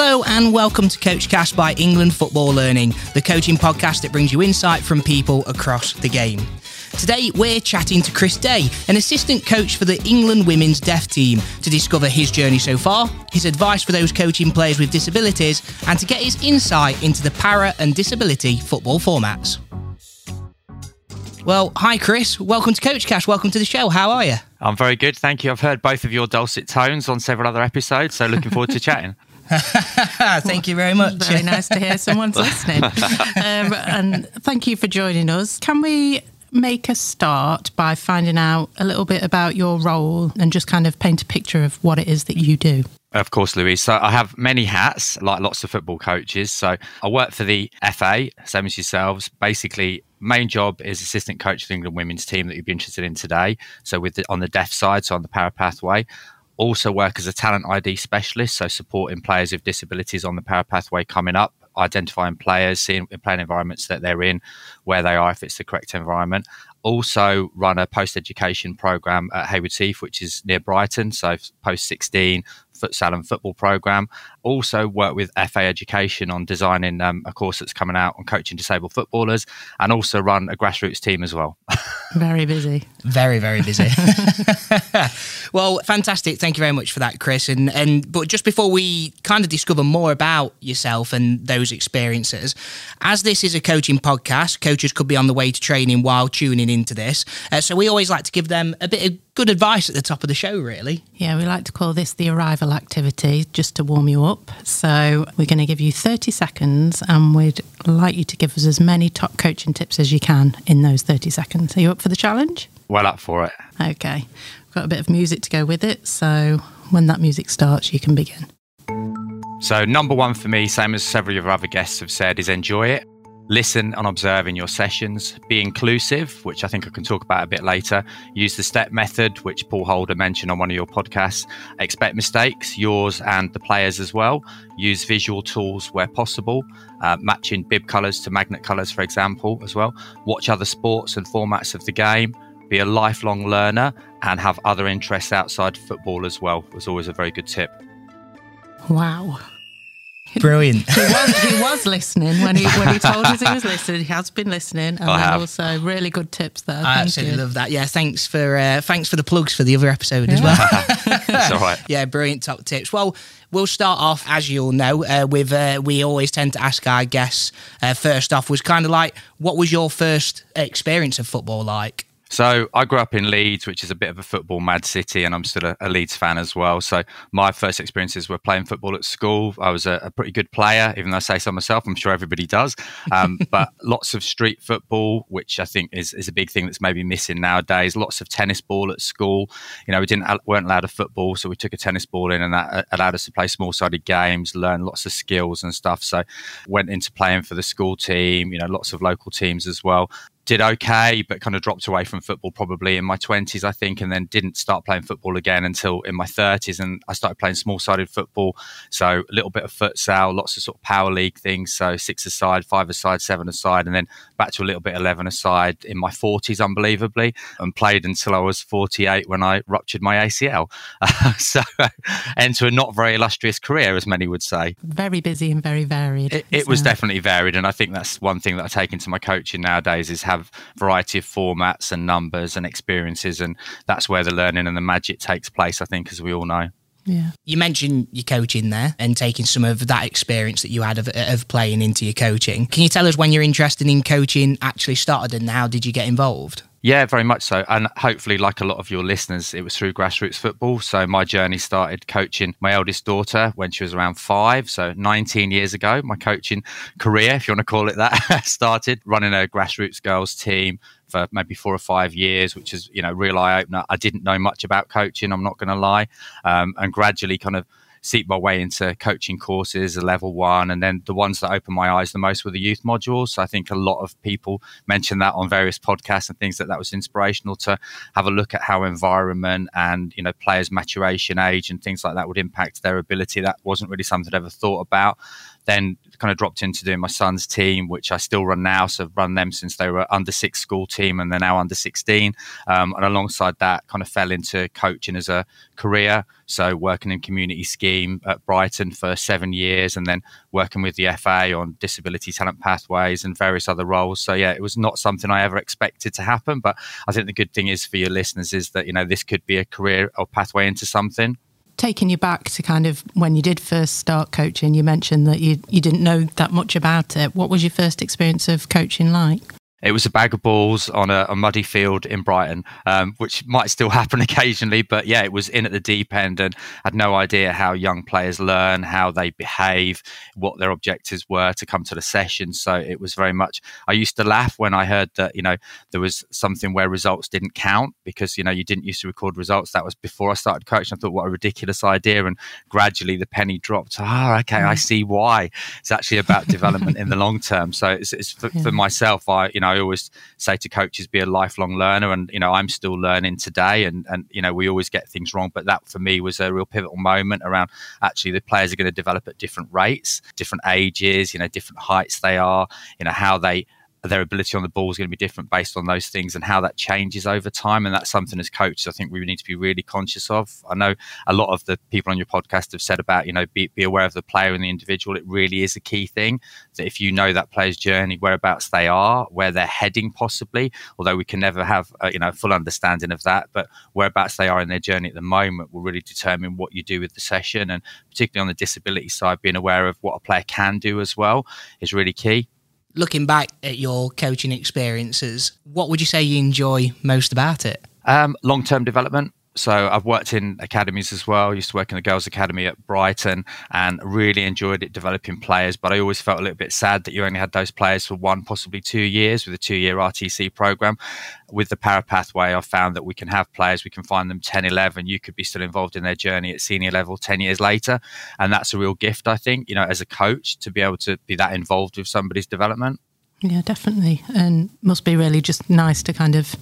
Hello and welcome to Coach Coachcast by England Football Learning, the coaching podcast that brings you insight from people across the game. Today, we're chatting to Chris Day, an assistant coach for the England women's deaf team, to discover his journey so far, his advice for those coaching players with disabilities, and to get his insight into the para and disability football formats. Well, hi, Chris. Welcome to Coachcast. Welcome to the show. How are you? I'm very good. Thank you. I've heard both of your dulcet tones on several other episodes, so looking forward to chatting. thank you very much. Very nice to hear someone's listening. Um, and thank you for joining us. Can we make a start by finding out a little bit about your role and just kind of paint a picture of what it is that you do? Of course, Louise. So I have many hats, like lots of football coaches. So I work for the FA, same as yourselves. Basically, main job is assistant coach of the England women's team that you'd be interested in today. So with the, on the deaf side, so on the para pathway. Also work as a talent ID specialist, so supporting players with disabilities on the para pathway coming up identifying players, seeing playing environments that they're in, where they are, if it's the correct environment. Also, run a post education program at Haywards Heath, which is near Brighton. So, post 16 futsal and football program. Also, work with FA Education on designing um, a course that's coming out on coaching disabled footballers, and also run a grassroots team as well. very busy. Very, very busy. well, fantastic. Thank you very much for that, Chris. And and but just before we kind of discover more about yourself and those experiences, as this is a coaching podcast, coaches could be on the way to training while tuning into this. Uh, so we always like to give them a bit of good advice at the top of the show, really. Yeah, we like to call this the arrival activity just to warm you up. So we're going to give you 30 seconds and we'd like you to give us as many top coaching tips as you can in those 30 seconds. Are you up for the challenge? Well up for it. Okay. We've got a bit of music to go with it. So when that music starts, you can begin. So, number one for me, same as several of your other guests have said, is enjoy it. Listen and observe in your sessions. Be inclusive, which I think I can talk about a bit later. Use the step method, which Paul Holder mentioned on one of your podcasts. Expect mistakes, yours and the players as well. Use visual tools where possible, uh, matching bib colours to magnet colours, for example, as well. Watch other sports and formats of the game. Be a lifelong learner and have other interests outside football as well, was always a very good tip. Wow. Brilliant. he, was, he was listening when he when he told us he was listening. He has been listening, and also really good tips there. I Thank absolutely you. love that. Yeah, thanks for uh, thanks for the plugs for the other episode yeah. as well. That's all right. Yeah, brilliant top tips. Well, we'll start off as you all know uh, with uh, we always tend to ask our guests uh, first off was kind of like what was your first experience of football like? So I grew up in Leeds, which is a bit of a football mad city, and I'm still a, a Leeds fan as well. So my first experiences were playing football at school. I was a, a pretty good player, even though I say so myself. I'm sure everybody does. Um, but lots of street football, which I think is, is a big thing that's maybe missing nowadays. Lots of tennis ball at school. You know, we didn't weren't allowed a football, so we took a tennis ball in, and that uh, allowed us to play small sided games, learn lots of skills and stuff. So went into playing for the school team. You know, lots of local teams as well did okay, but kind of dropped away from football probably in my 20s, I think, and then didn't start playing football again until in my 30s. And I started playing small sided football. So a little bit of futsal, lots of sort of power league things. So six aside, five aside, seven aside, and then back to a little bit 11 aside in my 40s, unbelievably, and played until I was 48 when I ruptured my ACL. so into a not very illustrious career, as many would say. Very busy and very varied. It, it was definitely varied. And I think that's one thing that I take into my coaching nowadays is have variety of formats and numbers and experiences. And that's where the learning and the magic takes place, I think, as we all know. Yeah. You mentioned your coaching there and taking some of that experience that you had of, of playing into your coaching. Can you tell us when your interest in coaching actually started and how did you get involved? Yeah, very much so. And hopefully, like a lot of your listeners, it was through grassroots football. So my journey started coaching my eldest daughter when she was around five. So 19 years ago, my coaching career, if you want to call it that, started running a grassroots girls team for maybe four or five years, which is, you know, real eye opener. I didn't know much about coaching, I'm not going to lie. Um, and gradually kind of seep my way into coaching courses, a level one, and then the ones that opened my eyes the most were the youth modules. So I think a lot of people mentioned that on various podcasts and things that that was inspirational to have a look at how environment and you know players' maturation age and things like that would impact their ability. That wasn't really something I'd ever thought about then kind of dropped into doing my son's team, which I still run now. So I've run them since they were under six school team and they're now under 16. Um, and alongside that, kind of fell into coaching as a career. So working in community scheme at Brighton for seven years and then working with the FA on disability talent pathways and various other roles. So yeah, it was not something I ever expected to happen. But I think the good thing is for your listeners is that, you know, this could be a career or pathway into something taking you back to kind of when you did first start coaching, you mentioned that you you didn't know that much about it. What was your first experience of coaching like? It was a bag of balls on a, a muddy field in Brighton, um, which might still happen occasionally. But yeah, it was in at the deep end and had no idea how young players learn, how they behave, what their objectives were to come to the session. So it was very much. I used to laugh when I heard that you know there was something where results didn't count because you know you didn't used to record results. That was before I started coaching. I thought what a ridiculous idea, and gradually the penny dropped. Ah, oh, okay, I mm. see why. It's actually about development in the long term. So it's, it's for, yeah. for myself. I you know I always say to coaches, be a lifelong learner. And, you know, I'm still learning today. And, and, you know, we always get things wrong. But that for me was a real pivotal moment around actually the players are going to develop at different rates, different ages, you know, different heights they are, you know, how they their ability on the ball is going to be different based on those things and how that changes over time. And that's something as coaches, I think we need to be really conscious of. I know a lot of the people on your podcast have said about, you know, be, be aware of the player and the individual. It really is a key thing that if you know that player's journey, whereabouts they are, where they're heading possibly, although we can never have, a, you know, full understanding of that, but whereabouts they are in their journey at the moment will really determine what you do with the session. And particularly on the disability side, being aware of what a player can do as well is really key looking back at your coaching experiences, what would you say you enjoy most about it? Um, Long term development. So I've worked in academies as well. I used to work in the girls' academy at Brighton and really enjoyed it developing players. But I always felt a little bit sad that you only had those players for one, possibly two years with a two-year RTC program. With the para pathway, I've found that we can have players, we can find them 10, 11. You could be still involved in their journey at senior level 10 years later. And that's a real gift, I think, you know, as a coach to be able to be that involved with somebody's development. Yeah, definitely. And must be really just nice to kind of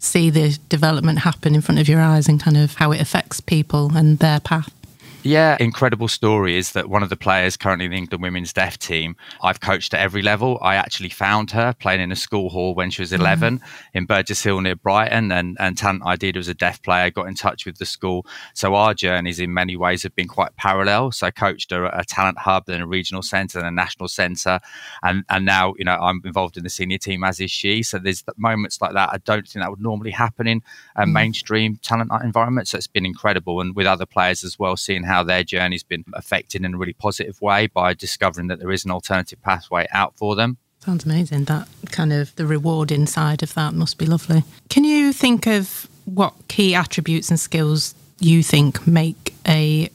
see the development happen in front of your eyes and kind of how it affects people and their path. Yeah, incredible story is that one of the players currently in the England women's deaf team, I've coached at every level. I actually found her playing in a school hall when she was mm. 11 mm. in Burgess Hill near Brighton. And, and Talent ID was a deaf player, got in touch with the school. So our journeys in many ways have been quite parallel. So I coached her at a talent hub, then a regional centre, then a national centre. And, and now, you know, I'm involved in the senior team, as is she. So there's moments like that. I don't think that would normally happen in a mm. mainstream talent environment. So it's been incredible. And with other players as well, seeing how their journey's been affected in a really positive way by discovering that there is an alternative pathway out for them. Sounds amazing. That kind of the reward inside of that must be lovely. Can you think of what key attributes and skills you think make a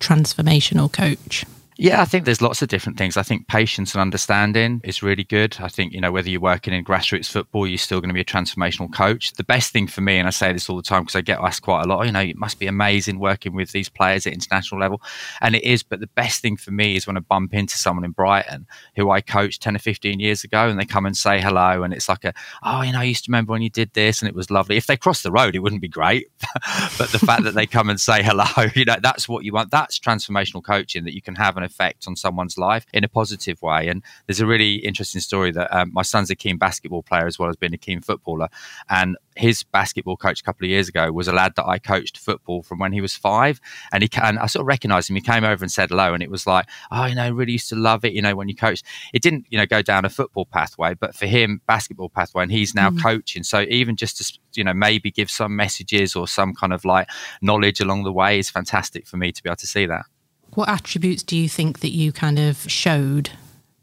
transformational coach? Yeah, I think there's lots of different things. I think patience and understanding is really good. I think, you know, whether you're working in grassroots football, you're still going to be a transformational coach. The best thing for me, and I say this all the time because I get asked quite a lot, you know, it must be amazing working with these players at international level. And it is. But the best thing for me is when I bump into someone in Brighton who I coached 10 or 15 years ago and they come and say hello. And it's like a, oh, you know, I used to remember when you did this and it was lovely. If they cross the road, it wouldn't be great. but the fact that they come and say hello, you know, that's what you want. That's transformational coaching that you can have effect on someone's life in a positive way. And there's a really interesting story that um, my son's a keen basketball player as well as being a keen footballer. And his basketball coach a couple of years ago was a lad that I coached football from when he was five. And he and I sort of recognized him. He came over and said hello. And it was like, oh, you know, really used to love it, you know, when you coached. It didn't, you know, go down a football pathway, but for him, basketball pathway. And he's now mm. coaching. So even just to, you know, maybe give some messages or some kind of like knowledge along the way is fantastic for me to be able to see that. What attributes do you think that you kind of showed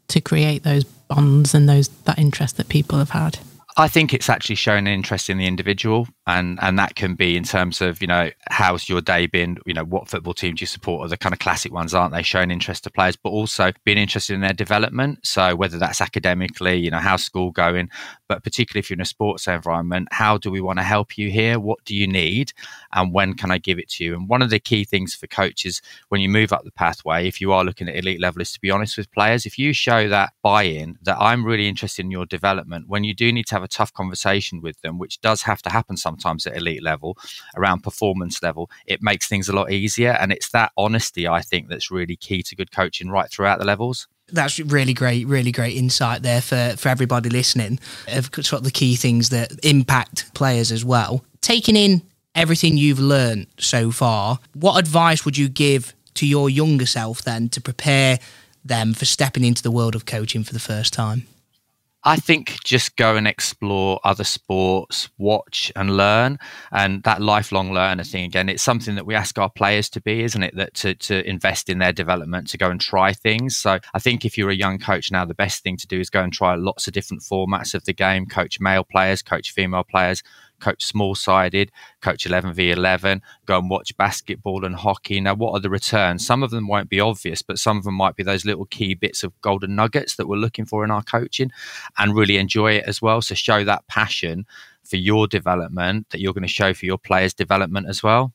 to create those bonds and those that interest that people have had? I think it's actually showing an interest in the individual, and and that can be in terms of you know how's your day been, you know what football team do you support, are the kind of classic ones, aren't they? Showing interest to players, but also being interested in their development. So whether that's academically, you know how's school going, but particularly if you're in a sports environment, how do we want to help you here? What do you need, and when can I give it to you? And one of the key things for coaches when you move up the pathway, if you are looking at elite level, is to be honest with players. If you show that buy-in, that I'm really interested in your development, when you do need to have have a tough conversation with them, which does have to happen sometimes at elite level around performance level, it makes things a lot easier. And it's that honesty, I think, that's really key to good coaching right throughout the levels. That's really great, really great insight there for, for everybody listening of sort of the key things that impact players as well. Taking in everything you've learned so far, what advice would you give to your younger self then to prepare them for stepping into the world of coaching for the first time? I think just go and explore other sports, watch and learn, and that lifelong learner thing again. It's something that we ask our players to be, isn't it? That to to invest in their development, to go and try things. So I think if you're a young coach now, the best thing to do is go and try lots of different formats of the game. Coach male players, coach female players, coach small sided, coach 11v11, go and watch basketball and hockey. Now, what are the returns? Some of them won't be obvious, but some of them might be those little key bits of golden nuggets that we're looking for in our coaching and really enjoy it as well. So, show that passion for your development that you're going to show for your players' development as well.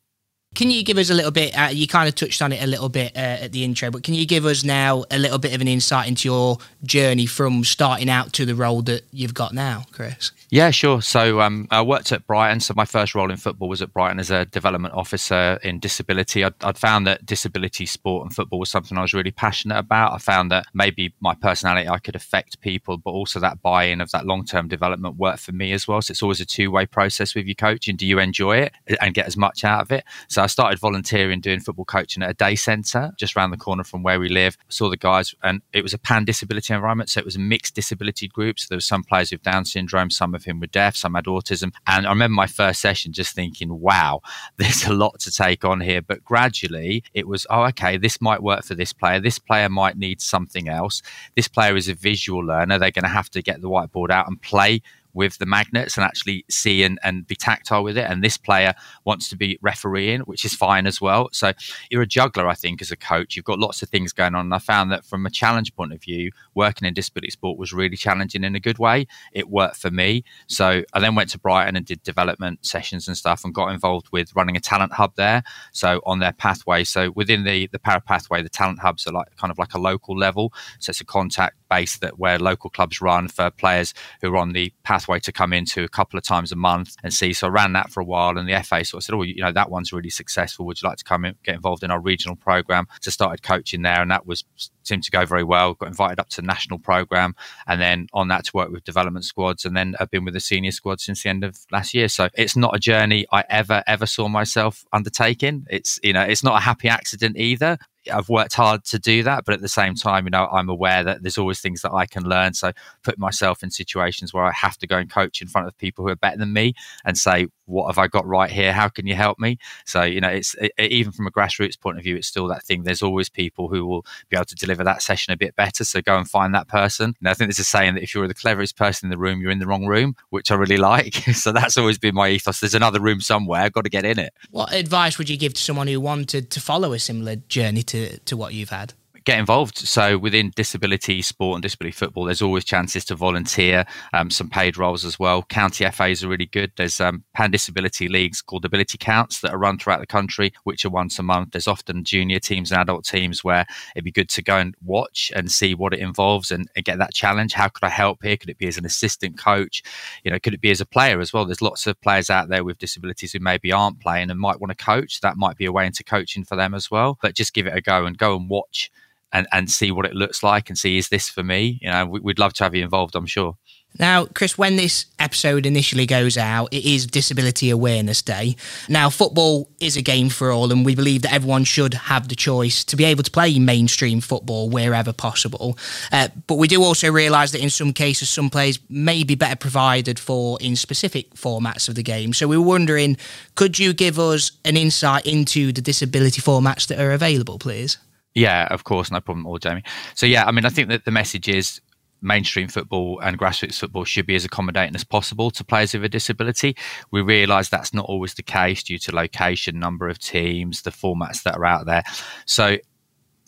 Can you give us a little bit? Uh, you kind of touched on it a little bit uh, at the intro, but can you give us now a little bit of an insight into your journey from starting out to the role that you've got now, Chris? Yeah, sure. So um, I worked at Brighton. So my first role in football was at Brighton as a development officer in disability. I'd, I'd, found that disability sport and football was something I was really passionate about. I found that maybe my personality, I could affect people, but also that buy in of that long term development worked for me as well. So it's always a two way process with your coaching. Do you enjoy it and get as much out of it? So I started volunteering doing football coaching at a day centre just around the corner from where we live. Saw the guys, and it was a pan disability environment. So it was a mixed disability group. So there were some players with Down syndrome, some of him were deaf, some had autism. And I remember my first session just thinking, wow, there's a lot to take on here. But gradually it was, oh, okay, this might work for this player. This player might need something else. This player is a visual learner. They're going to have to get the whiteboard out and play with the magnets and actually see and, and be tactile with it. And this player wants to be refereeing, which is fine as well. So you're a juggler, I think, as a coach. You've got lots of things going on. And I found that from a challenge point of view, working in disability sport was really challenging in a good way. It worked for me. So I then went to Brighton and did development sessions and stuff and got involved with running a talent hub there. So on their pathway. So within the, the para pathway, the talent hubs are like kind of like a local level. So it's a contact base that where local clubs run for players who are on the pathway to come into a couple of times a month and see. So I ran that for a while, and the FA sort of said, "Oh, you know that one's really successful. Would you like to come in, get involved in our regional program?" So started coaching there, and that was seemed to go very well. Got invited up to the national program, and then on that to work with development squads, and then I've been with the senior squad since the end of last year. So it's not a journey I ever ever saw myself undertaking. It's you know it's not a happy accident either. I've worked hard to do that, but at the same time, you know, I'm aware that there's always things that I can learn. So put myself in situations where I have to go and coach in front of people who are better than me and say, what have I got right here? How can you help me? So, you know, it's it, even from a grassroots point of view, it's still that thing. There's always people who will be able to deliver that session a bit better. So go and find that person. And I think there's a saying that if you're the cleverest person in the room, you're in the wrong room, which I really like. so that's always been my ethos. There's another room somewhere. I've got to get in it. What advice would you give to someone who wanted to follow a similar journey to, to what you've had? Get involved. So within disability sport and disability football, there's always chances to volunteer, um, some paid roles as well. County FAs are really good. There's um, pan disability leagues called Ability Counts that are run throughout the country, which are once a month. There's often junior teams and adult teams where it'd be good to go and watch and see what it involves and, and get that challenge. How could I help here? Could it be as an assistant coach? You know, could it be as a player as well? There's lots of players out there with disabilities who maybe aren't playing and might want to coach. That might be a way into coaching for them as well. But just give it a go and go and watch and, and see what it looks like and see is this for me? You know, we'd love to have you involved, I'm sure. Now, Chris, when this episode initially goes out, it is Disability Awareness Day. Now, football is a game for all, and we believe that everyone should have the choice to be able to play mainstream football wherever possible. Uh, but we do also realise that in some cases, some players may be better provided for in specific formats of the game. So we we're wondering, could you give us an insight into the disability formats that are available, please? Yeah, of course, no problem at all, Jamie. So yeah, I mean, I think that the message is mainstream football and grassroots football should be as accommodating as possible to players with a disability. We realise that's not always the case due to location, number of teams, the formats that are out there. So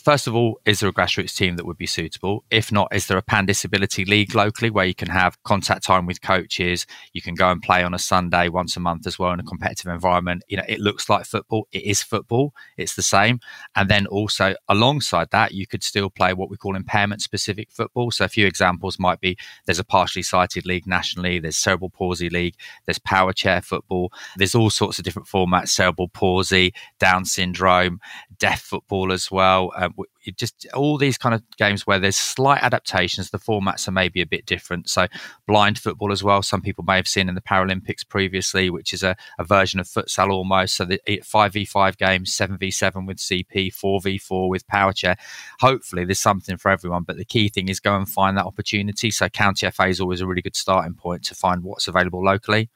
first of all, is there a grassroots team that would be suitable? If not, is there a pan disability league locally where you can have contact time with coaches? You can go and play on a Sunday once a month as well in a competitive environment. You know, it looks like football. It is football. It's the same. And then also alongside that, you could still play what we call impairment specific football. So a few examples might be there's a partially sighted league nationally, there's cerebral palsy league, there's power chair football, there's all sorts of different formats, cerebral palsy, Down syndrome, deaf football as well. Um, just all these kind of games where there's slight adaptations. The formats are maybe a bit different. So blind football as well. Some people may have seen in the Paralympics previously, which is a, a version of futsal almost. So the five v five games, seven v seven with CP, four v four with power chair. Hopefully, there's something for everyone. But the key thing is go and find that opportunity. So county FA is always a really good starting point to find what's available locally.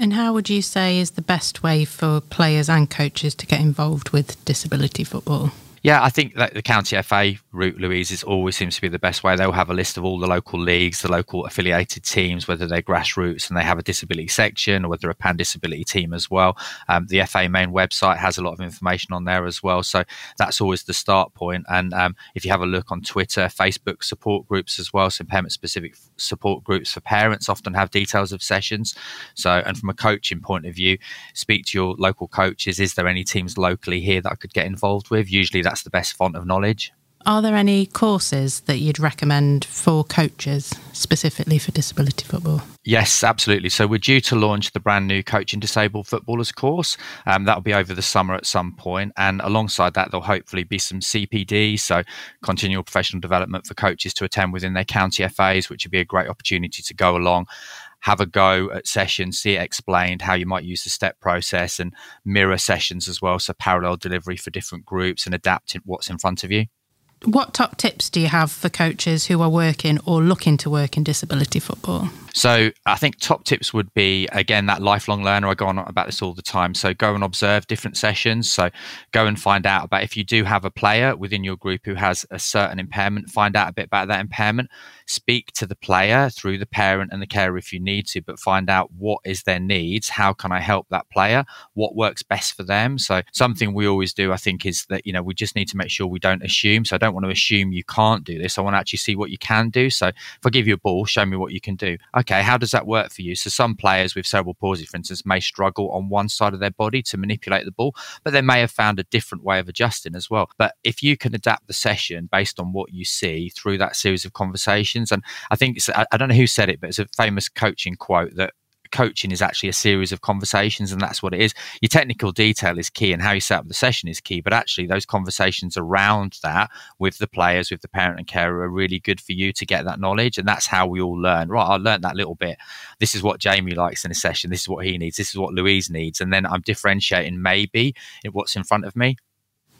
And how would you say is the best way for players and coaches to get involved with disability football? Yeah, I think that the county FA route, Louise, is always seems to be the best way. They'll have a list of all the local leagues, the local affiliated teams, whether they're grassroots and they have a disability section or whether a pan disability team as well. Um, the FA main website has a lot of information on there as well. So that's always the start point. And um, if you have a look on Twitter, Facebook support groups as well, so impairment specific support groups for parents often have details of sessions. So, and from a coaching point of view, speak to your local coaches. Is there any teams locally here that I could get involved with? Usually that's the best font of knowledge. Are there any courses that you'd recommend for coaches specifically for disability football? Yes, absolutely. So we're due to launch the brand new Coaching Disabled Footballers course. Um, that'll be over the summer at some point. point, and alongside that, there'll hopefully be some CPD, so continual professional development for coaches to attend within their county FAs, which would be a great opportunity to go along have a go at sessions, see it explained, how you might use the step process and mirror sessions as well. So parallel delivery for different groups and adapt what's in front of you. What top tips do you have for coaches who are working or looking to work in disability football? So I think top tips would be again that lifelong learner. I go on about this all the time. So go and observe different sessions. So go and find out about if you do have a player within your group who has a certain impairment, find out a bit about that impairment. Speak to the player through the parent and the carer if you need to, but find out what is their needs. How can I help that player? What works best for them? So something we always do, I think, is that, you know, we just need to make sure we don't assume. So I don't want to assume you can't do this. I want to actually see what you can do. So if I give you a ball, show me what you can do. How does that work for you? So some players with cerebral palsy, for instance, may struggle on one side of their body to manipulate the ball, but they may have found a different way of adjusting as well. But if you can adapt the session based on what you see through that series of conversations, and I think I don't know who said it, but it's a famous coaching quote that coaching is actually a series of conversations and that's what it is. Your technical detail is key and how you set up the session is key but actually those conversations around that with the players with the parent and carer are really good for you to get that knowledge and that's how we all learn. Right i learned that little bit. This is what jamie likes in a session. This is what he needs. This is what louise needs. And then i'm differentiating maybe what's in front of me.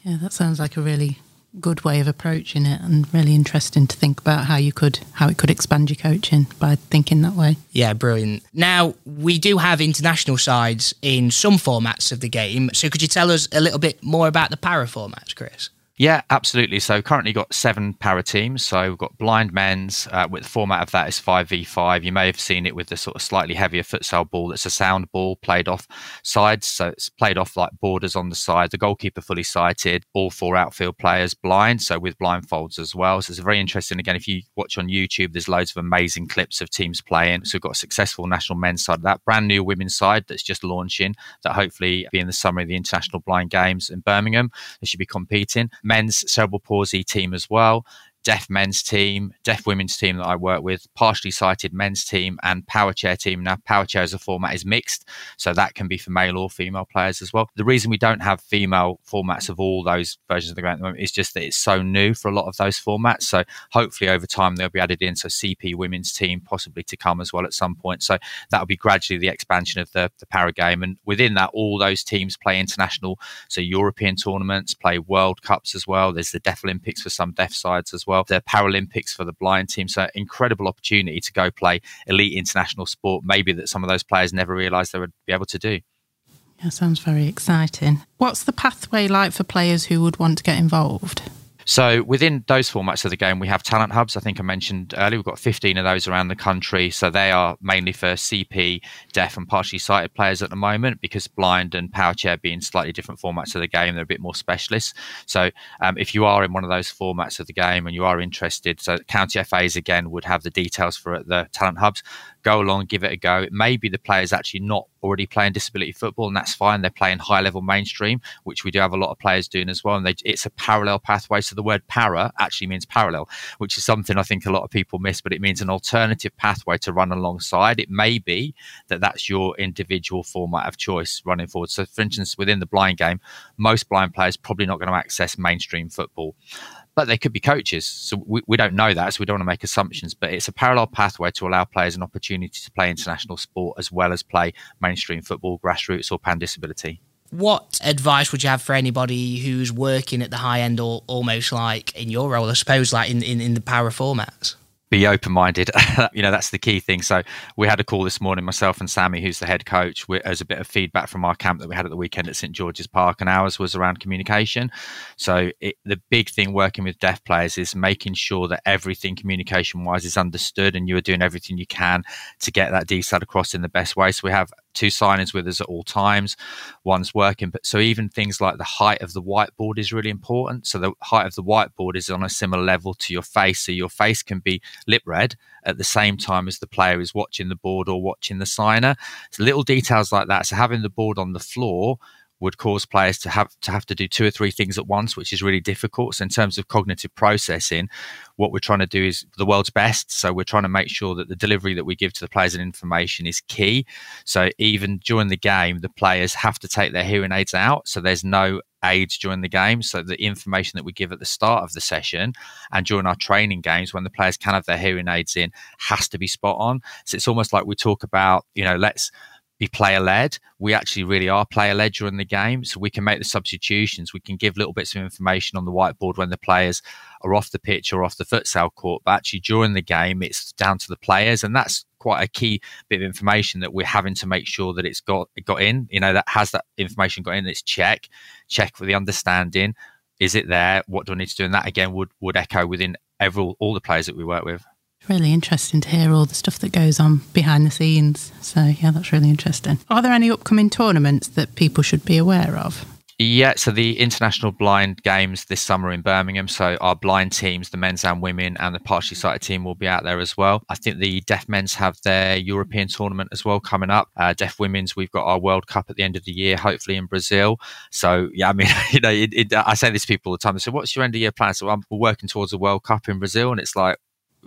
Yeah that sounds like a really good way of approaching it and really interesting to think about how you could how it could expand your coaching by thinking that way. Yeah, brilliant. Now we do have international sides in some formats of the game. So could you tell us a little bit more about the para formats, Chris? Yeah, absolutely. So currently got seven para teams. So we've got blind men's. Uh, with the format of that is five v five. You may have seen it with the sort of slightly heavier futsal ball. It's a sound ball played off sides, so it's played off like borders on the side. The goalkeeper fully sighted. All four outfield players blind, so with blindfolds as well. So it's very interesting. Again, if you watch on YouTube, there's loads of amazing clips of teams playing. So we've got a successful national men's side of that, brand new women's side that's just launching. That hopefully be in the summer of the International Blind Games in Birmingham. They should be competing men's cerebral palsy team as well deaf men's team, deaf women's team that I work with, partially sighted men's team, and power chair team. Now, power chair as a format is mixed, so that can be for male or female players as well. The reason we don't have female formats of all those versions of the game at the moment is just that it's so new for a lot of those formats. So hopefully over time they'll be added in. So CP women's team possibly to come as well at some point. So that'll be gradually the expansion of the, the para game. And within that, all those teams play international, so European tournaments, play World Cups as well. There's the Deaf Olympics for some deaf sides as well well, the Paralympics for the blind team. So, incredible opportunity to go play elite international sport, maybe that some of those players never realised they would be able to do. Yeah, sounds very exciting. What's the pathway like for players who would want to get involved? So within those formats of the game, we have talent hubs. I think I mentioned earlier, we've got 15 of those around the country. So they are mainly for CP, deaf, and partially sighted players at the moment because blind and power chair being slightly different formats of the game, they're a bit more specialist. So um, if you are in one of those formats of the game and you are interested, so county FAs again would have the details for the talent hubs go along, give it a go. It may be the players actually not already playing disability football, and that's fine. They're playing high level mainstream, which we do have a lot of players doing as well. And they, it's a parallel pathway. So the word para actually means parallel, which is something I think a lot of people miss, but it means an alternative pathway to run alongside. It may be that that's your individual format of choice running forward. So, for instance, within the blind game, most blind players probably not going to access mainstream football but they could be coaches. So we, we don't know that, so we don't want to make assumptions. But it's a parallel pathway to allow players an opportunity to play international sport as well as play mainstream football, grassroots, or pan disability. What advice would you have for anybody who's working at the high end or almost like in your role, I suppose, like in, in, in the para formats? Be open minded. you know, that's the key thing. So we had a call this morning, myself and Sammy, who's the head coach, as a bit of feedback from our camp that we had at the weekend at St George's Park, and ours was around communication. So it, the big thing working with deaf players is making sure that everything communication wise is understood, and you are doing everything you can to get that detail across in the best way. So we have two signers with us at all times. One's working, but so even things like the height of the whiteboard is really important. So the height of the whiteboard is on a similar level to your face, so your face can be lip read at the same time as the player is watching the board or watching the signer. So little details like that. So having the board on the floor would cause players to have to have to do two or three things at once, which is really difficult. So in terms of cognitive processing, what we're trying to do is the world's best. So we're trying to make sure that the delivery that we give to the players and information is key. So even during the game, the players have to take their hearing aids out. So there's no aids during the game. So the information that we give at the start of the session and during our training games when the players can have their hearing aids in has to be spot on. So it's almost like we talk about, you know, let's be player led. We actually really are player led during the game. So we can make the substitutions. We can give little bits of information on the whiteboard when the players are off the pitch or off the futsal court. But actually, during the game, it's down to the players. And that's quite a key bit of information that we're having to make sure that it's got it got in. You know, that has that information got in. It's check, check for the understanding. Is it there? What do I need to do? And that again would would echo within every all the players that we work with really interesting to hear all the stuff that goes on behind the scenes. So, yeah, that's really interesting. Are there any upcoming tournaments that people should be aware of? Yeah, so the International Blind Games this summer in Birmingham. So our blind teams, the men's and women, and the partially sighted team will be out there as well. I think the deaf men's have their European tournament as well coming up. Uh, deaf women's, we've got our World Cup at the end of the year, hopefully in Brazil. So yeah, I mean, you know, it, it, I say this to people all the time. They say, "What's your end of year plan?" So we're working towards a World Cup in Brazil, and it's like,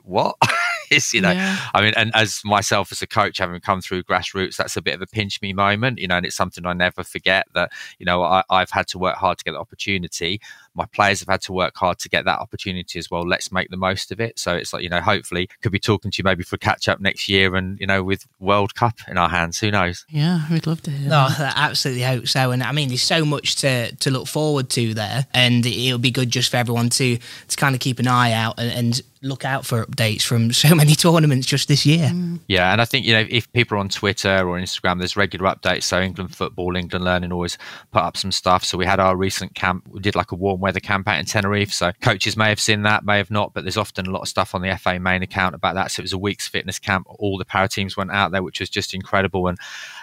what? is, you know. Yeah. I mean, and as myself as a coach, having come through grassroots, that's a bit of a pinch me moment, you know, and it's something I never forget that, you know, I, I've had to work hard to get the opportunity. My players have had to work hard to get that opportunity as well. Let's make the most of it. So it's like, you know, hopefully could be talking to you maybe for catch up next year and, you know, with World Cup in our hands. Who knows? Yeah, we'd love to hear. No, I absolutely hope so. And I mean, there's so much to, to look forward to there. And it'll be good just for everyone to, to kind of keep an eye out and, and look out for updates from so many tournaments just this year. Mm. Yeah, and I think you know if people are on Twitter or Instagram, there's regular updates. So England football, England learning always put up some stuff. So we had our recent camp. We did like a warm weather camp out in Tenerife. So coaches may have seen that, may have not, but there's often a lot of stuff on the FA main account about that. So it was a week's fitness camp. All the para teams went out there, which was just incredible. And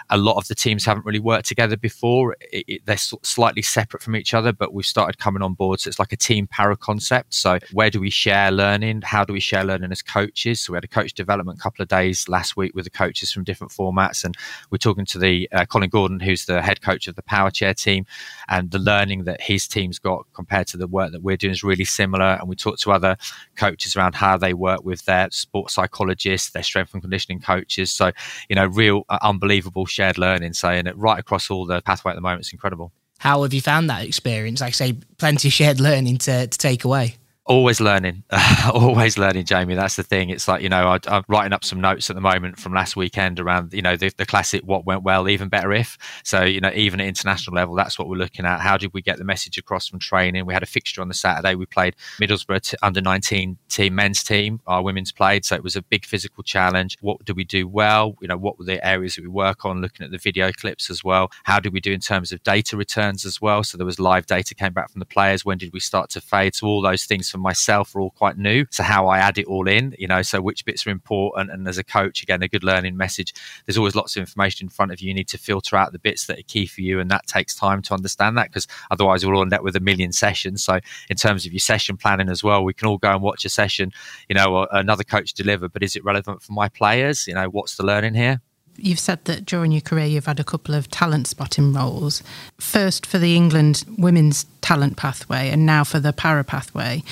a lot of the teams haven't really worked together before. It, it, they're slightly separate from each other, but we've started coming on board. So it's like a team para concept. So where do we share learning? How do we share learning as coaches? So we had a coach development couple of days last week with the coaches from different formats, and we're talking to the uh, Colin Gordon, who's the head coach of the Power Chair team, and the learning that his team's got compared to the work that we're doing is really similar. And we talked to other coaches around how they work with their sports psychologists, their strength and conditioning coaches. So you know, real uh, unbelievable shared learning. Saying it right across all the pathway at the moment. It's incredible. How have you found that experience? Like I say, plenty of shared learning to, to take away always learning always learning jamie. That's the thing. It's like you know I, am writing up some notes at the moment from last weekend around you know the, the, classic what went well even better if. So you know even at international level that's what we're looking at. How did we get the message across from training? We had a fixture on the saturday. We played middlesbrough t- under 19 team men's team our women's played. So it was a big physical challenge. What did we do well? You know what were the areas that we work on? Looking at the video clips as well. How did we do in terms of data returns as well? So there was live data came back from the players. When did we start to fade? So all those things for myself are all quite new. So how I add it all in, you know, so which bits are important. And as a coach, again, a good learning message. There's always lots of information in front of you. You need to filter out the bits that are key for you, and that takes time to understand that because otherwise we'll all end up with a million sessions. So in terms of your session planning as well, we can all go and watch a session, you know, another coach deliver, but is it relevant for my players? You know, what's the learning here? You've said that during your career you've had a couple of talent spotting roles. First for the England women's talent pathway and now for the para pathway.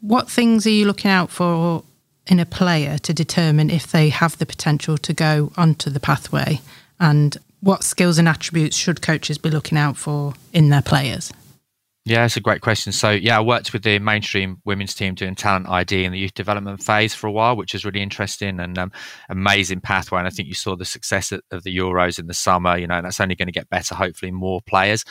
What things are you looking out for in a player to determine if they have the potential to go onto the pathway? And what skills and attributes should coaches be looking out for in their players? Yeah, it's a great question. So, yeah, I worked with the mainstream women's team doing talent ID in the youth development phase for a while, which is really interesting and um, amazing pathway. And I think you saw the success of the Euros in the summer, you know, and that's only going to get better, hopefully, more players.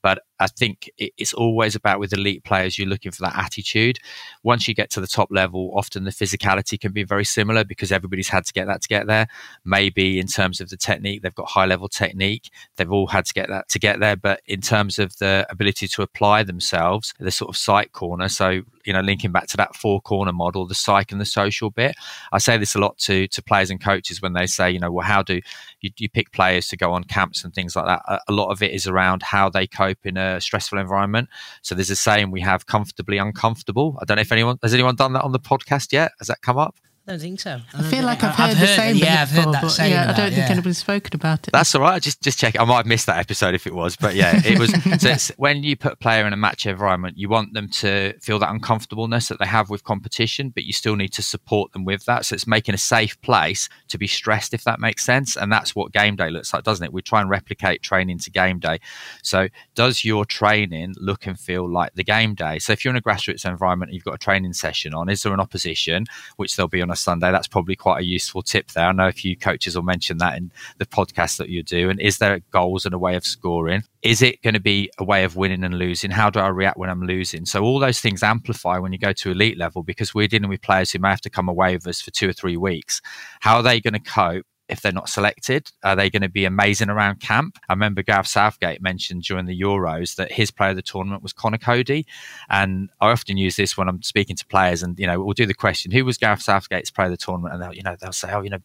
But I think it's always about with elite players, you're looking for that attitude. Once you get to the top level, often the physicality can be very similar because everybody's had to get that to get there. Maybe in terms of the technique, they've got high level technique. They've all had to get that to get there. But in terms of the ability to apply themselves, the sort of psych corner. So, you know, linking back to that four corner model, the psych and the social bit. I say this a lot to, to players and coaches when they say, you know, well, how do you, you pick players to go on camps and things like that? A, a lot of it is around how they cope in a stressful environment. So there's a saying we have comfortably uncomfortable. I don't know if anyone has anyone done that on the podcast yet. Has that come up? I don't think so. I, I feel like I've heard, I've heard the same. Yeah, I've heard that saying. Yeah, I don't think yeah. anybody's spoken about it. That's all right. I just just check. It. I might have missed that episode if it was, but yeah, it was. so it's, when you put a player in a match environment, you want them to feel that uncomfortableness that they have with competition, but you still need to support them with that. So it's making a safe place to be stressed, if that makes sense. And that's what game day looks like, doesn't it? We try and replicate training to game day. So does your training look and feel like the game day? So if you're in a grassroots environment and you've got a training session on, is there an opposition, which there'll be on a Sunday? That's probably quite a useful tip there. I know a few coaches will mention that in the podcast that you do. And is there goals and a way of scoring? Is it going to be a way of winning and losing? How do I react when I'm losing? So all those things amplify when you go to elite level because we're dealing with players who may have to come away with us for two or three weeks. How are they going to cope? If they're not selected? Are they going to be amazing around camp? I remember Gareth Southgate mentioned during the Euros that his player of the tournament was Conor Coady. And I often use this when I'm speaking to players and, you know, we'll do the question, who was Gareth Southgate's player of the tournament? And they'll, you know, they'll say, oh, you know,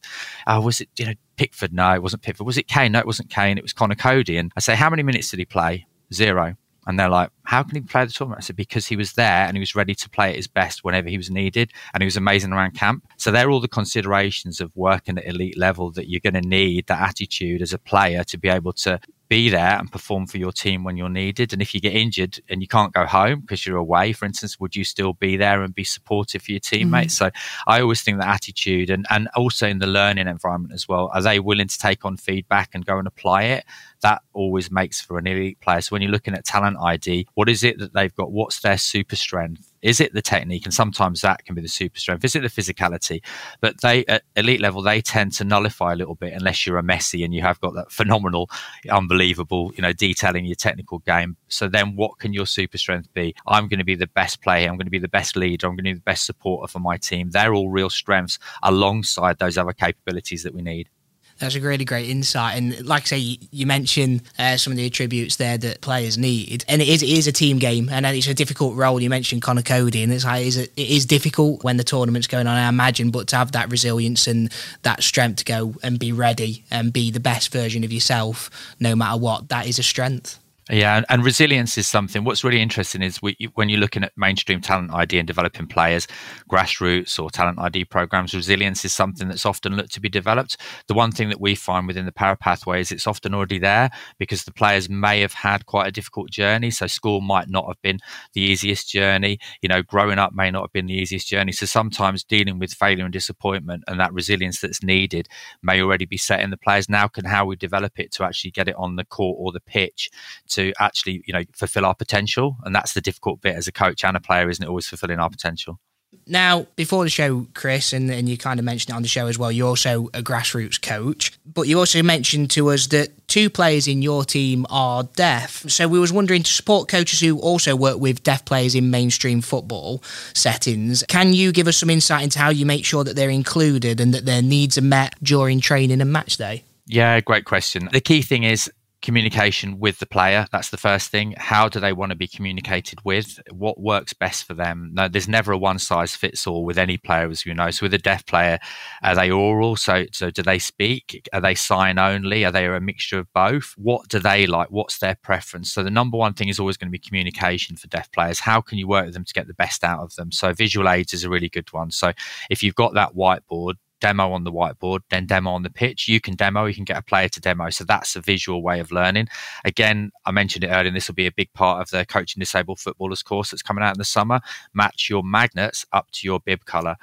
oh, was it, you know, Pickford? No, it wasn't Pickford. Was it Kane? No, it wasn't Kane. It was Conor Coady. And I say, how many minutes did he play? Zero. And they're like, how can he play the tournament? I said, because he was there and he was ready to play at his best whenever he was needed. And he was amazing around camp. So they're all the considerations of working at elite level that you're going to need that attitude as a player to be able to be there and perform for your team when you're needed. And if you get injured and you can't go home because you're away, for instance, would you still be there and be supportive for your teammates? Mm-hmm. So I always think that attitude and, and also in the learning environment as well, are they willing to take on feedback and go and apply it? That always makes for an elite player. So when you're looking at talent ID, what is it that they've got? What's their super strength? Is it the technique? And sometimes that can be the super strength. Is it the physicality? But they at elite level, they tend to nullify a little bit unless you're a Messi and you have got that phenomenal, unbelievable, you know, detailing your technical game. So then what can your super strength be? I'm going to be the best player. I'm going to be the best leader. I'm going to be the best supporter for my team. They're all real strengths alongside those other capabilities that we need. That's a really great insight. And like I say, you, mentioned uh, some of the attributes there that players need. And it is, it is a team game and it's a difficult role. You mentioned Conor Coady and it's like, it is difficult when the tournament's going on, I imagine, but to have that resilience and that strength to go and be ready and be the best version of yourself, no matter what, that is a strength. Yeah, and resilience is something. What's really interesting is we, when you're looking at mainstream talent ID and developing players, grassroots or talent ID programs, resilience is something that's often looked to be developed. The one thing that we find within the para pathway is it's often already there because the players may have had quite a difficult journey. So school might not have been the easiest journey. You know, growing up may not have been the easiest journey. So sometimes dealing with failure and disappointment and that resilience that's needed may already be set in the players. Now can how we develop it to actually get it on the court or the pitch to to actually, you know, fulfill our potential. And that's the difficult bit as a coach and a player, isn't it? Always fulfilling our potential. Now, before the show, Chris, and, and you kind of mentioned it on the show as well, you're also a grassroots coach, but you also mentioned to us that two players in your team are deaf. So we was wondering to support coaches who also work with deaf players in mainstream football settings, can you give us some insight into how you make sure that they're included and that their needs are met during training and match day? Yeah, great question. The key thing is communication with the player. That's the first thing. How do they want to be communicated with? What works best for them? No there's never a one size fits all with any player as you know. So with a deaf player are they oral? So so do they speak? Are they sign only? Are they a mixture of both? What do they like? What's their preference? So the number one thing is always going to be communication for deaf players. How can you work with them to get the best out of them? So visual aids is a really good one. So if you've got that whiteboard demo on the whiteboard, then demo on the pitch. You can demo, you can get a player to demo. So that's a visual way of learning. Again, I mentioned it earlier, and this will be a big part of the coaching disabled footballers course that's coming out in the summer. Match your magnets up to your bib color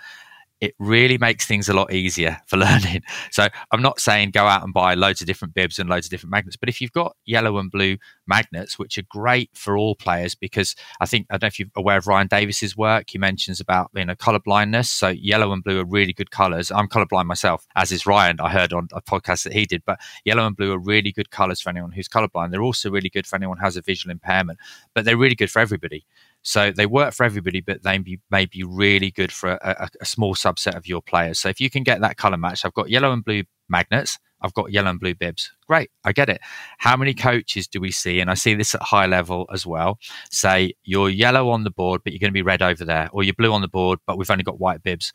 it really makes things a lot easier for learning. So I'm not saying go out and buy loads of different bibs and loads of different magnets, but if you've got yellow and blue magnets, which are great for all players, because I think I don't know if you're aware of Ryan Davis's work. He mentions about you know color blindness. So yellow and blue are really good colors. I'm colorblind myself, as is Ryan. I heard on a podcast that he did, but yellow and blue are really good colors for anyone who's colorblind. They're also really good for anyone who has a visual impairment, but they're really good for everybody. So they work for everybody, but they may be really good for a, a, a small subset of your players. So if you can get that color match, I've got yellow and blue magnets. I've got yellow and blue bibs. Great, I get it. How many coaches do we see? And I see this at high level as well. Say you're yellow on the board, but you're going to be red over there, or you're blue on the board, but we've only got white bibs.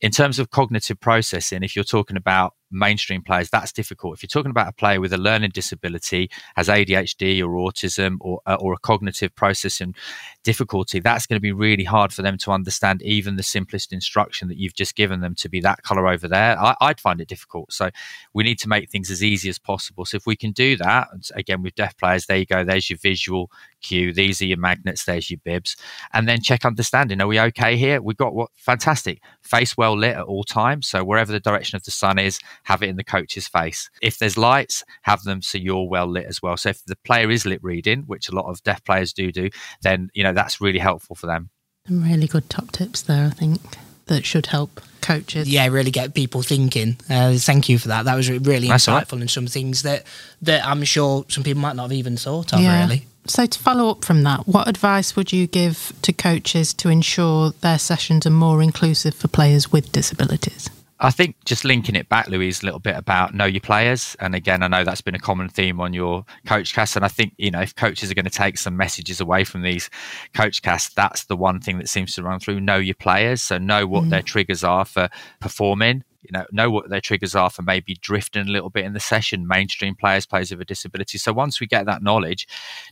In terms of cognitive processing, if you're talking about mainstream players, that's difficult. If you're talking about a player with a learning disability, has ADHD or autism or, uh, or a cognitive processing difficulty, that's going to be really hard for them to understand even the simplest instruction that you've just given them to be that color over there. I, I'd find it difficult. So we need to make things as easy as possible. So if we can do that, again, with deaf players, there you go, there's your visual cue. These are your magnets, there's your bibs. And then check understanding. Are we okay here? We've got what fantastic. Face well lit at all times. So wherever the direction of the sun is, have it in the coach's face. If there's lights, have them so you're well lit as well. So if the player is lip reading, which a lot of deaf players do do, then you know that's really helpful for them. Some really good top tips there, I think, that should help coaches. Yeah, really get people thinking. Uh, thank you for that. That was really that's insightful right. and some things that that I'm sure some people might not have even thought of. Yeah. Really. So, to follow up from that, what advice would you give to coaches to ensure their sessions are more inclusive for players with disabilities? I think just linking it back, Louise, a little bit about know your players. And again, I know that's been a common theme on your coach cast. And I think, you know, if coaches are going to take some messages away from these coach casts, that's the one thing that seems to run through know your players. So know what mm. their triggers are for performing you know know what their triggers are for maybe drifting a little bit in the session. Mainstream players players with a disability. So once we get that knowledge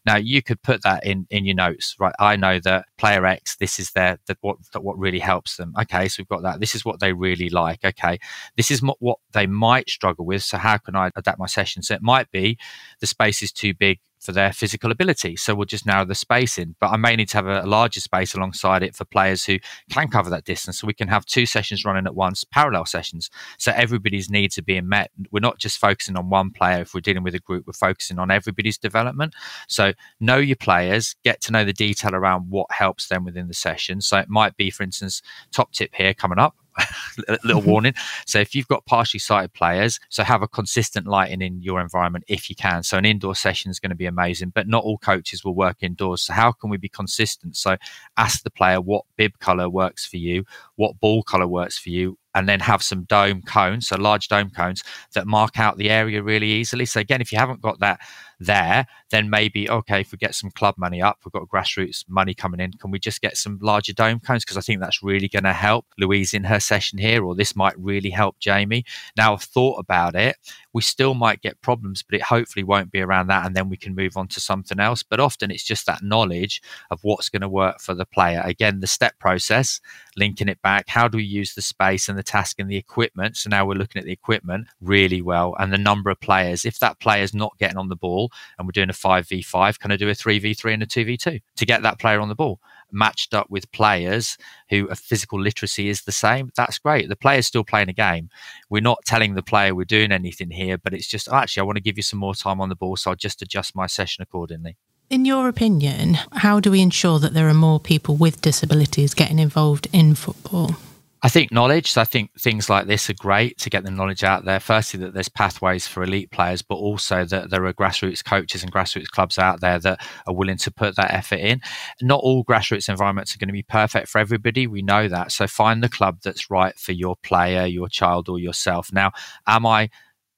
now you could put that in in your notes right? I know that player x this is their that what that what really helps them. Okay so we've got that. This is what they really like. Okay this is what they might struggle with. So how can i adapt my session? So it might be the space is too big for their physical ability. So we'll just narrow the space in. But I may need to have a, a, larger space alongside it for players who can cover that distance. So we can have two sessions running at once, parallel sessions. So everybody's needs are being met. We're not just focusing on one player. If we're dealing with a group, we're focusing on everybody's development. So know your players, get to know the detail around what helps them within the session. So it might be, for instance, top tip here coming up little mm-hmm. warning. So if you've got partially sighted players, so have a consistent lighting in your environment if you can. So an indoor session is going to be amazing, but not all coaches will work indoors. So how can we be consistent? So ask the player what bib color works for you, what ball color works for you, and then have some dome cones, so large dome cones that mark out the area really easily. So again, if you haven't got that there, then maybe okay, if we get some club money up, we've got grassroots money coming in, can we just get some larger dome cones? Because I think that's really going to help Louise in her session here, or this might really help Jamie. Now I've thought about it. We still might get problems, but it hopefully won't be around that, and then we can move on to something else. But often it's just that knowledge of what's going to work for the player. Again, the step process, linking it back. How do we use the space and the task and the equipment? So now we're looking at the equipment really well and the number of players. If that player is not getting on the ball, and we're doing a 5v5, can I do a 3v3 and a 2v2 to get that player on the ball? Matched up with players who a physical literacy is the same, that's great. The player's still playing a game. We're not telling the player we're doing anything here, but it's just actually, I want to give you some more time on the ball, so I'll just adjust my session accordingly. In your opinion, how do we ensure that there are more people with disabilities getting involved in football? I think knowledge. I think things like this are great to get the knowledge out there. Firstly, that there's pathways for elite players, but also that there are grassroots coaches and grassroots clubs out there that are willing to put that effort in. Not all grassroots environments are going to be perfect for everybody. We know that. So find the club that's right for your player, your child, or yourself. Now, am I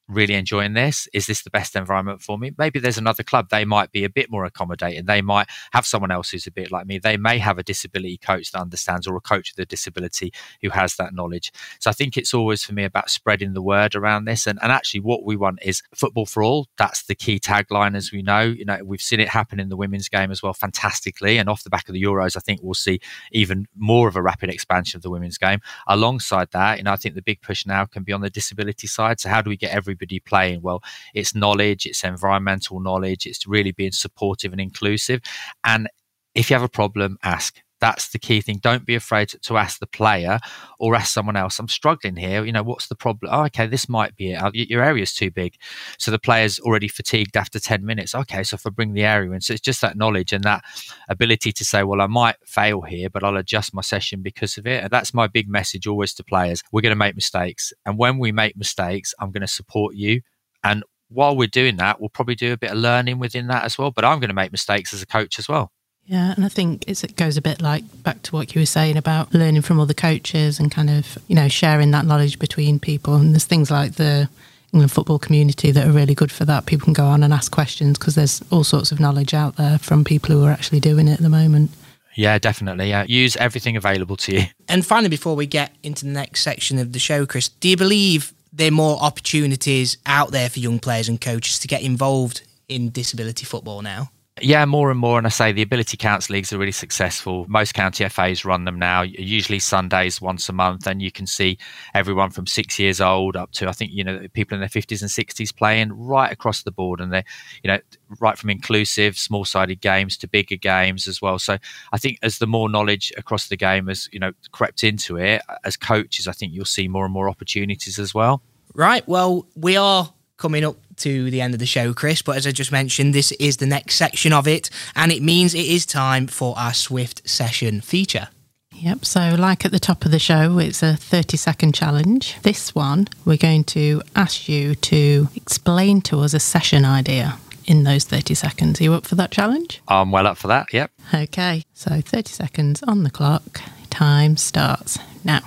really enjoying this. Is this the best environment for me? Maybe there's another club. They might be a bit more accommodating. They might have someone else who's a bit like me. They may have a disability coach that understands or a coach with a disability who has that knowledge. So I think it's always for me about spreading the word around this. And, and actually, what we want is football for all. That's the key tagline, as we know. You know, we've seen it happen in the women's game as well, fantastically. And off the back of the Euros, I think we'll see even more of a rapid expansion of the women's game. Alongside that, you know, I think the big push now can be on the disability side. So how do we get every everybody playing? Well, it's knowledge, it's environmental knowledge, it's really being supportive and inclusive. And if you have a problem, ask. That's the key thing. Don't be afraid to ask the player or ask someone else. I'm struggling here. You know, what's the problem? Oh, okay, this might be it. Uh, your area's too big. So the player's already fatigued after 10 minutes. Okay, so if I bring the area in, so it's just that knowledge and that ability to say, well, I might fail here, but I'll adjust my session because of it. And that's my big message always to players. We're going to make mistakes. And when we make mistakes, I'm going to support you. And while we're doing that, we'll probably do a bit of learning within that as well. But I'm going to make mistakes as a coach as well. Yeah, and I think it goes a bit like back to what you were saying about learning from other coaches and kind of, you know, sharing that knowledge between people. And there's things like the England football community that are really good for that. People can go on and ask questions because there's all sorts of knowledge out there from people who are actually doing it at the moment. Yeah, definitely. Yeah. Use everything available to you. And finally, before we get into the next section of the show, Chris, do you believe there are more opportunities out there for young players and coaches to get involved in disability football now? Yeah, more and more. And I say the Ability Counts leagues are really successful. Most county FAs run them now, usually Sundays once a month. And you can see everyone from six years old up to, I think, you know, people in their 50s and 60s playing right across the board. And they're, you know, right from inclusive, small sided games to bigger games as well. So I think as the more knowledge across the game has, you know, crept into it, as coaches, I think you'll see more and more opportunities as well. Right. Well, we are coming up to the end of the show, Chris. But as I just mentioned, this is the next section of it, and it means it is time for our Swift session feature. Yep, so like at the top of the show, it's a 30 second challenge. This one, we're going to ask you to explain to us a session idea in those 30 seconds. Are you up for that challenge? I'm well up for that, yep. Okay, so 30 seconds on the clock. Time starts now.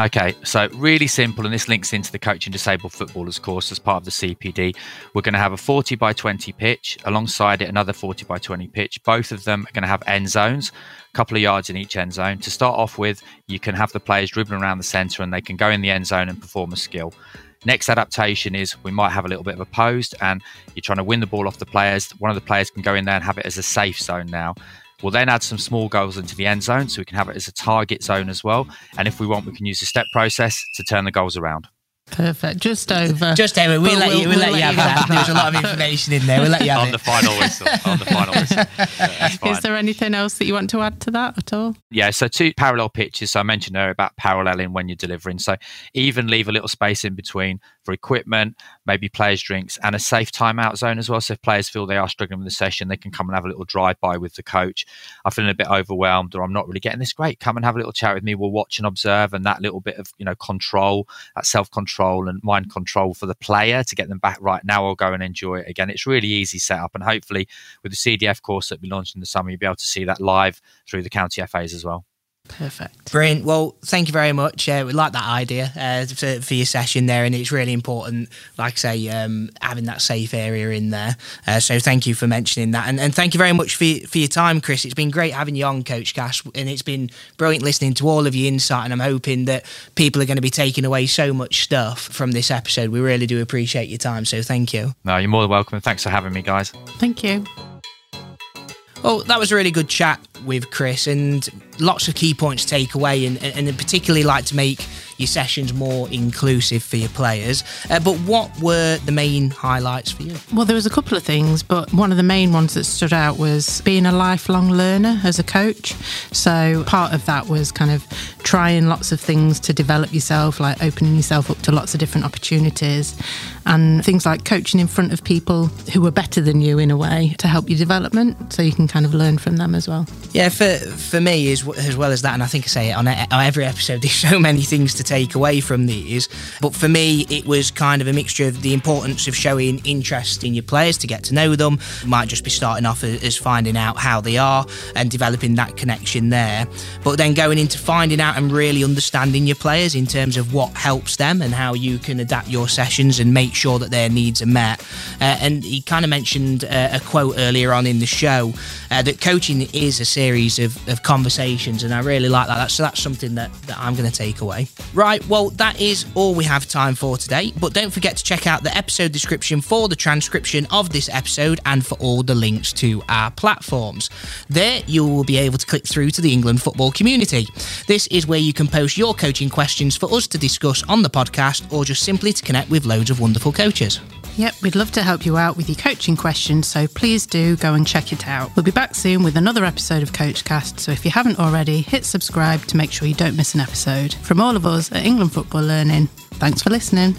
Okay, so really simple, and this links into the Coaching Disabled Footballers course as part of the CPD. We're going to have a 40 by 20 pitch, alongside it, another 40 by 20 pitch. Both of them are going to have end zones, a couple of yards in each end zone. To start off with, you can have the players dribbling around the centre and they can go in the end zone and perform a skill. Next adaptation is we might have a little bit of a post and you're trying to win the ball off the players. One of the players can go in there and have it as a safe zone now. We'll then add some small goals into the end zone so we can have it as a target zone as well. And if we want, we can use the step process to turn the goals around. Perfect. Just over. Just over. We'll, let, we'll, you, we'll, we'll let, you have that. There's a lot of information in there. We'll let you have on it. the final whistle. On the final whistle. Yeah, Is there anything else that you want to add to that at all? Yeah. So two parallel pitches. So I mentioned there about paralleling when you're delivering. So even leave a little space in between for equipment, maybe players' drinks, and a safe timeout zone as well. So if players feel they are struggling with the session, they can come and have a little drive by with the coach. I'm feeling a bit overwhelmed, or I'm not really getting this great. Come and have a little chat with me. We'll watch and observe, and that little bit of you know control, that self control and mind control for the player to get them back right now. I'll go and enjoy it again. It's really easy setup, and hopefully with the CDF course that we launched in the summer, you'll be able to see that live through the county FAs as well. Perfect. Brilliant. Well, thank you very much. Uh, we like that idea uh, for, for, your session there, and it's really important, like I say, um, having that safe area in there. Uh, so thank you for mentioning that, and, and thank you very much for, for your time, Chris. It's been great having you on, Coachcast, and it's been brilliant listening to all of your insight. And I'm hoping that people are going to be taking away so much stuff from this episode. We really do appreciate your time. So thank you. No, you're more than welcome. Thanks for having me, guys. Thank you. Well, that was a really good chat with Chris and lots of key points to take away and, and particularly like to make your sessions more inclusive for your players. Uh, but what were the main highlights for you? Well, there was a couple of things, but one of the main ones that stood out was being a lifelong learner as a coach. So part of that was kind of trying lots of things to develop yourself, like opening yourself up to lots of different opportunities and things like coaching in front of people who are better than you in a way to help your development so you can kind of learn from them as well. Yeah, for for me as, as well as that, and I think I say it on, on every episode, there's so many things to take away from these. But for me, it was kind of a mixture of the importance of showing interest in your players to get to know them. might just be starting off as finding out how they are and developing that connection there. But then going into finding out and really understanding your players in terms of what helps them and how you can adapt your sessions and make sure that their needs are met. Uh, and he kind of mentioned uh, a quote earlier on in the show uh, that coaching is a series of, of conversations, and I really like that. So that's something that, that I'm going to take away. Right, well, that is all we have time for today. But don't forget to check out the episode description for the transcription of this episode and for all the links to our platforms. There, you will be able to click through to the England football community. This is where you can post your coaching questions for us to discuss on the podcast or just simply to connect with loads of wonderful coaches. Yep, we'd love to help you out with your coaching questions, so please do go and check it out. We'll be back soon with another episode of Coachcast, so if you haven't already, hit subscribe to make sure you don't miss an episode. From all of us at England Football Learning, thanks for listening.